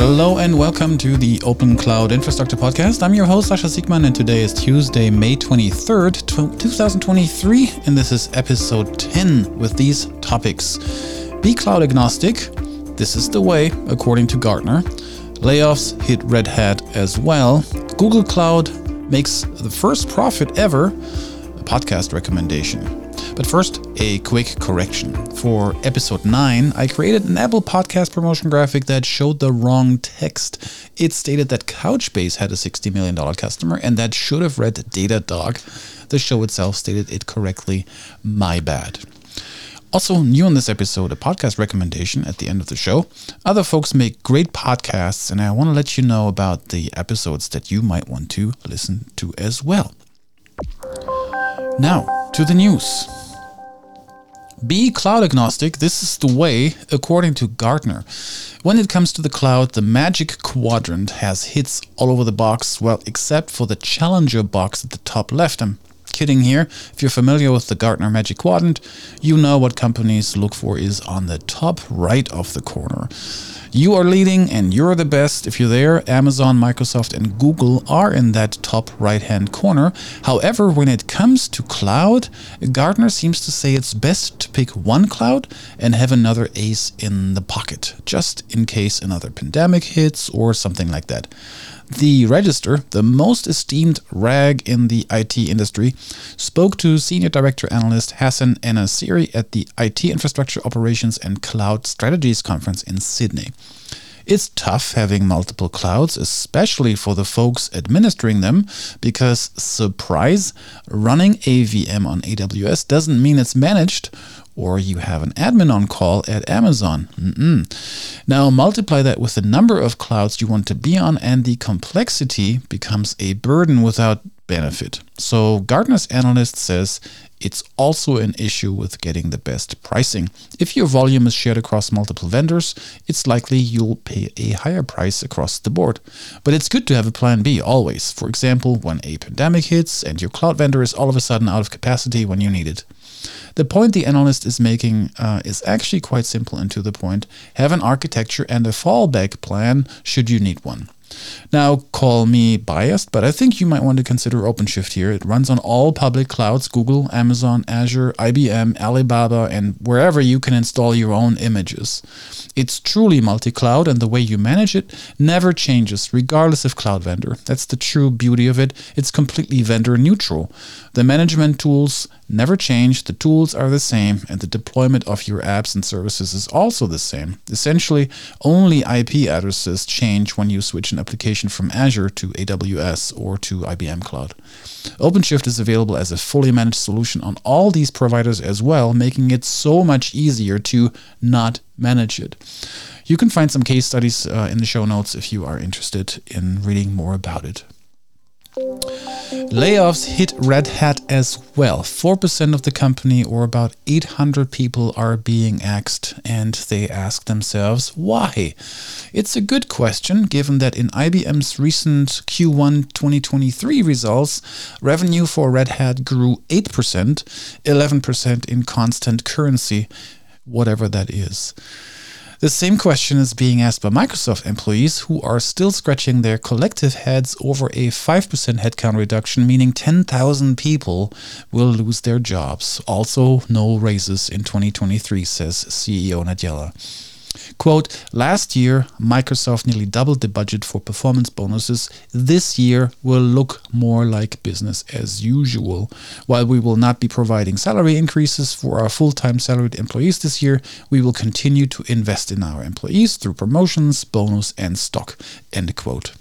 Hello and welcome to the Open Cloud Infrastructure Podcast. I'm your host, Sasha Siekmann, and today is Tuesday, May 23rd, 2023, and this is episode 10 with these topics. Be cloud agnostic. This is the way, according to Gartner. Layoffs hit Red Hat as well. Google Cloud makes the first profit ever, a podcast recommendation. But first, a quick correction. For episode 9, I created an Apple podcast promotion graphic that showed the wrong text. It stated that Couchbase had a $60 million customer, and that should have read Datadog. The show itself stated it correctly. My bad. Also, new on this episode, a podcast recommendation at the end of the show. Other folks make great podcasts, and I want to let you know about the episodes that you might want to listen to as well. Now, to the news. Be cloud agnostic. This is the way, according to Gartner. When it comes to the cloud, the magic quadrant has hits all over the box, well, except for the challenger box at the top left. I'm kidding here. If you're familiar with the Gartner Magic Quadrant, you know what companies look for is on the top right of the corner. You are leading and you're the best. If you're there, Amazon, Microsoft, and Google are in that top right hand corner. However, when it comes to cloud, Gartner seems to say it's best to pick one cloud and have another ace in the pocket, just in case another pandemic hits or something like that. The Register, the most esteemed rag in the IT industry, spoke to Senior Director Analyst Hassan Ennaciri at the IT Infrastructure Operations and Cloud Strategies Conference in Sydney. It's tough having multiple clouds, especially for the folks administering them, because, surprise, running a VM on AWS doesn't mean it's managed or you have an admin on call at Amazon. Mm-mm. Now multiply that with the number of clouds you want to be on, and the complexity becomes a burden without benefit. So Gartner's analyst says it's also an issue with getting the best pricing. If your volume is shared across multiple vendors, it's likely you'll pay a higher price across the board. But it's good to have a plan B always. For example, when a pandemic hits and your cloud vendor is all of a sudden out of capacity when you need it. The point the analyst is making uh, is actually quite simple and to the point. Have an architecture and a fallback plan should you need one. Now, call me biased, but I think you might want to consider OpenShift here. It runs on all public clouds Google, Amazon, Azure, IBM, Alibaba, and wherever you can install your own images. It's truly multi cloud, and the way you manage it never changes, regardless of cloud vendor. That's the true beauty of it. It's completely vendor neutral. The management tools never change, the tools are the same, and the deployment of your apps and services is also the same. Essentially, only IP addresses change when you switch an application from Azure to AWS or to IBM Cloud. OpenShift is available as a fully managed solution on all these providers as well, making it so much easier to not manage it. You can find some case studies uh, in the show notes if you are interested in reading more about it. Layoffs hit Red Hat as well. 4% of the company, or about 800 people, are being axed, and they ask themselves why. It's a good question given that in IBM's recent Q1 2023 results, revenue for Red Hat grew 8%, 11% in constant currency, whatever that is. The same question is being asked by Microsoft employees who are still scratching their collective heads over a 5% headcount reduction, meaning 10,000 people will lose their jobs. Also, no raises in 2023, says CEO Nadella. Quote, last year, Microsoft nearly doubled the budget for performance bonuses. This year will look more like business as usual. While we will not be providing salary increases for our full time salaried employees this year, we will continue to invest in our employees through promotions, bonus, and stock. End quote.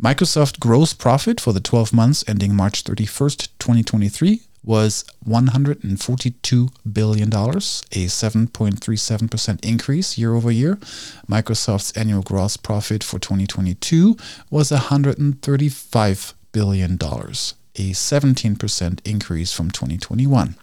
Microsoft gross profit for the 12 months ending March 31st, 2023 was $142 billion, a 7.37% increase year over year. Microsoft's annual gross profit for 2022 was $135 billion, a 17% increase from 2021.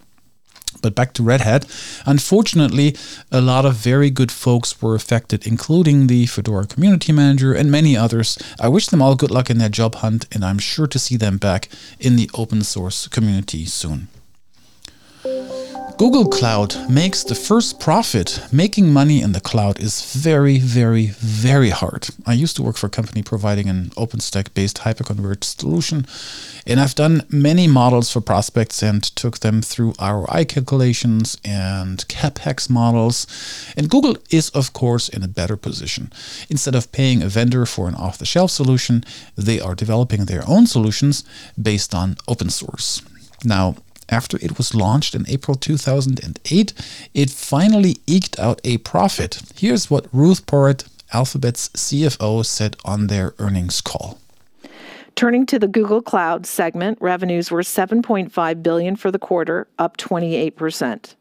But back to Red Hat. Unfortunately, a lot of very good folks were affected, including the Fedora community manager and many others. I wish them all good luck in their job hunt, and I'm sure to see them back in the open source community soon. Google Cloud makes the first profit. Making money in the cloud is very, very, very hard. I used to work for a company providing an OpenStack based hyperconverged solution, and I've done many models for prospects and took them through ROI calculations and CapEx models. And Google is, of course, in a better position. Instead of paying a vendor for an off the shelf solution, they are developing their own solutions based on open source. Now, after it was launched in April 2008, it finally eked out a profit. Here's what Ruth Porat, Alphabet's CFO, said on their earnings call. Turning to the Google Cloud segment, revenues were 7.5 billion for the quarter, up 28%.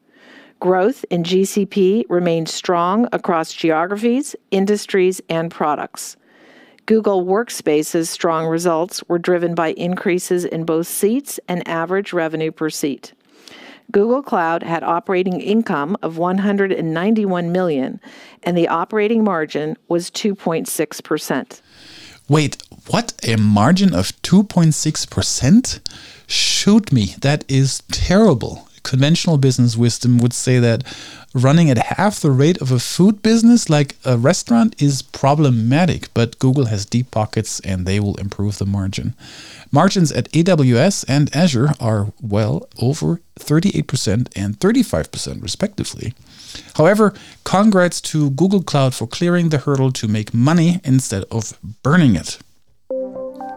Growth in GCP remained strong across geographies, industries, and products. Google Workspace's strong results were driven by increases in both seats and average revenue per seat. Google Cloud had operating income of 191 million and the operating margin was 2.6%. Wait, what? A margin of 2.6%? Shoot me, that is terrible conventional business wisdom would say that running at half the rate of a food business like a restaurant is problematic, but Google has deep pockets and they will improve the margin. Margins at AWS and Azure are well over 38% and 35% respectively. However, congrats to Google Cloud for clearing the hurdle to make money instead of burning it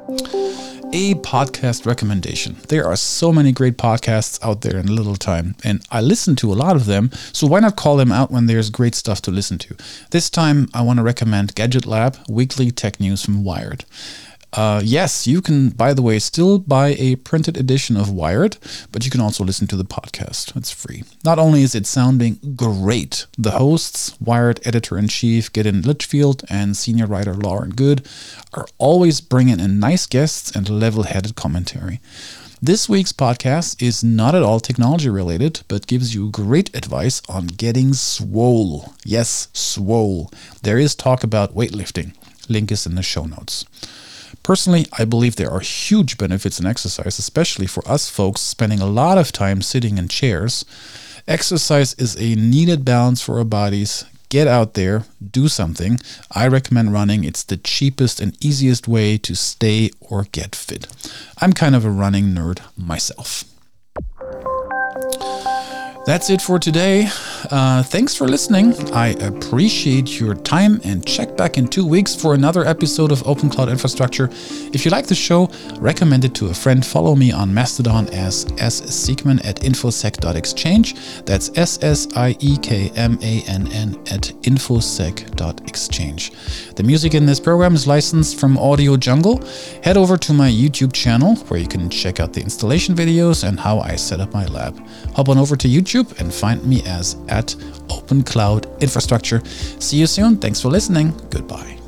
a podcast recommendation. There are so many great podcasts out there in little time, and I listen to a lot of them, so why not call them out when there's great stuff to listen to? This time, I want to recommend Gadget Lab, weekly tech news from Wired. Uh, yes, you can, by the way, still buy a printed edition of Wired, but you can also listen to the podcast. It's free. Not only is it sounding great, the hosts, Wired editor in chief Gideon Lichfield and senior writer Lauren Goode, are always bringing in nice guests and level headed commentary. This week's podcast is not at all technology related, but gives you great advice on getting swole. Yes, swole. There is talk about weightlifting. Link is in the show notes. Personally, I believe there are huge benefits in exercise, especially for us folks spending a lot of time sitting in chairs. Exercise is a needed balance for our bodies. Get out there, do something. I recommend running. It's the cheapest and easiest way to stay or get fit. I'm kind of a running nerd myself. That's it for today. Uh, thanks for listening. I appreciate your time and check back in two weeks for another episode of Open Cloud Infrastructure. If you like the show, recommend it to a friend. Follow me on Mastodon as S. Siekmann at infosec.exchange. That's S S I E K M A N N at infosec.exchange. The music in this program is licensed from Audio Jungle. Head over to my YouTube channel where you can check out the installation videos and how I set up my lab. Hop on over to YouTube and find me as at Open Cloud Infrastructure. See you soon. Thanks for listening. Goodbye.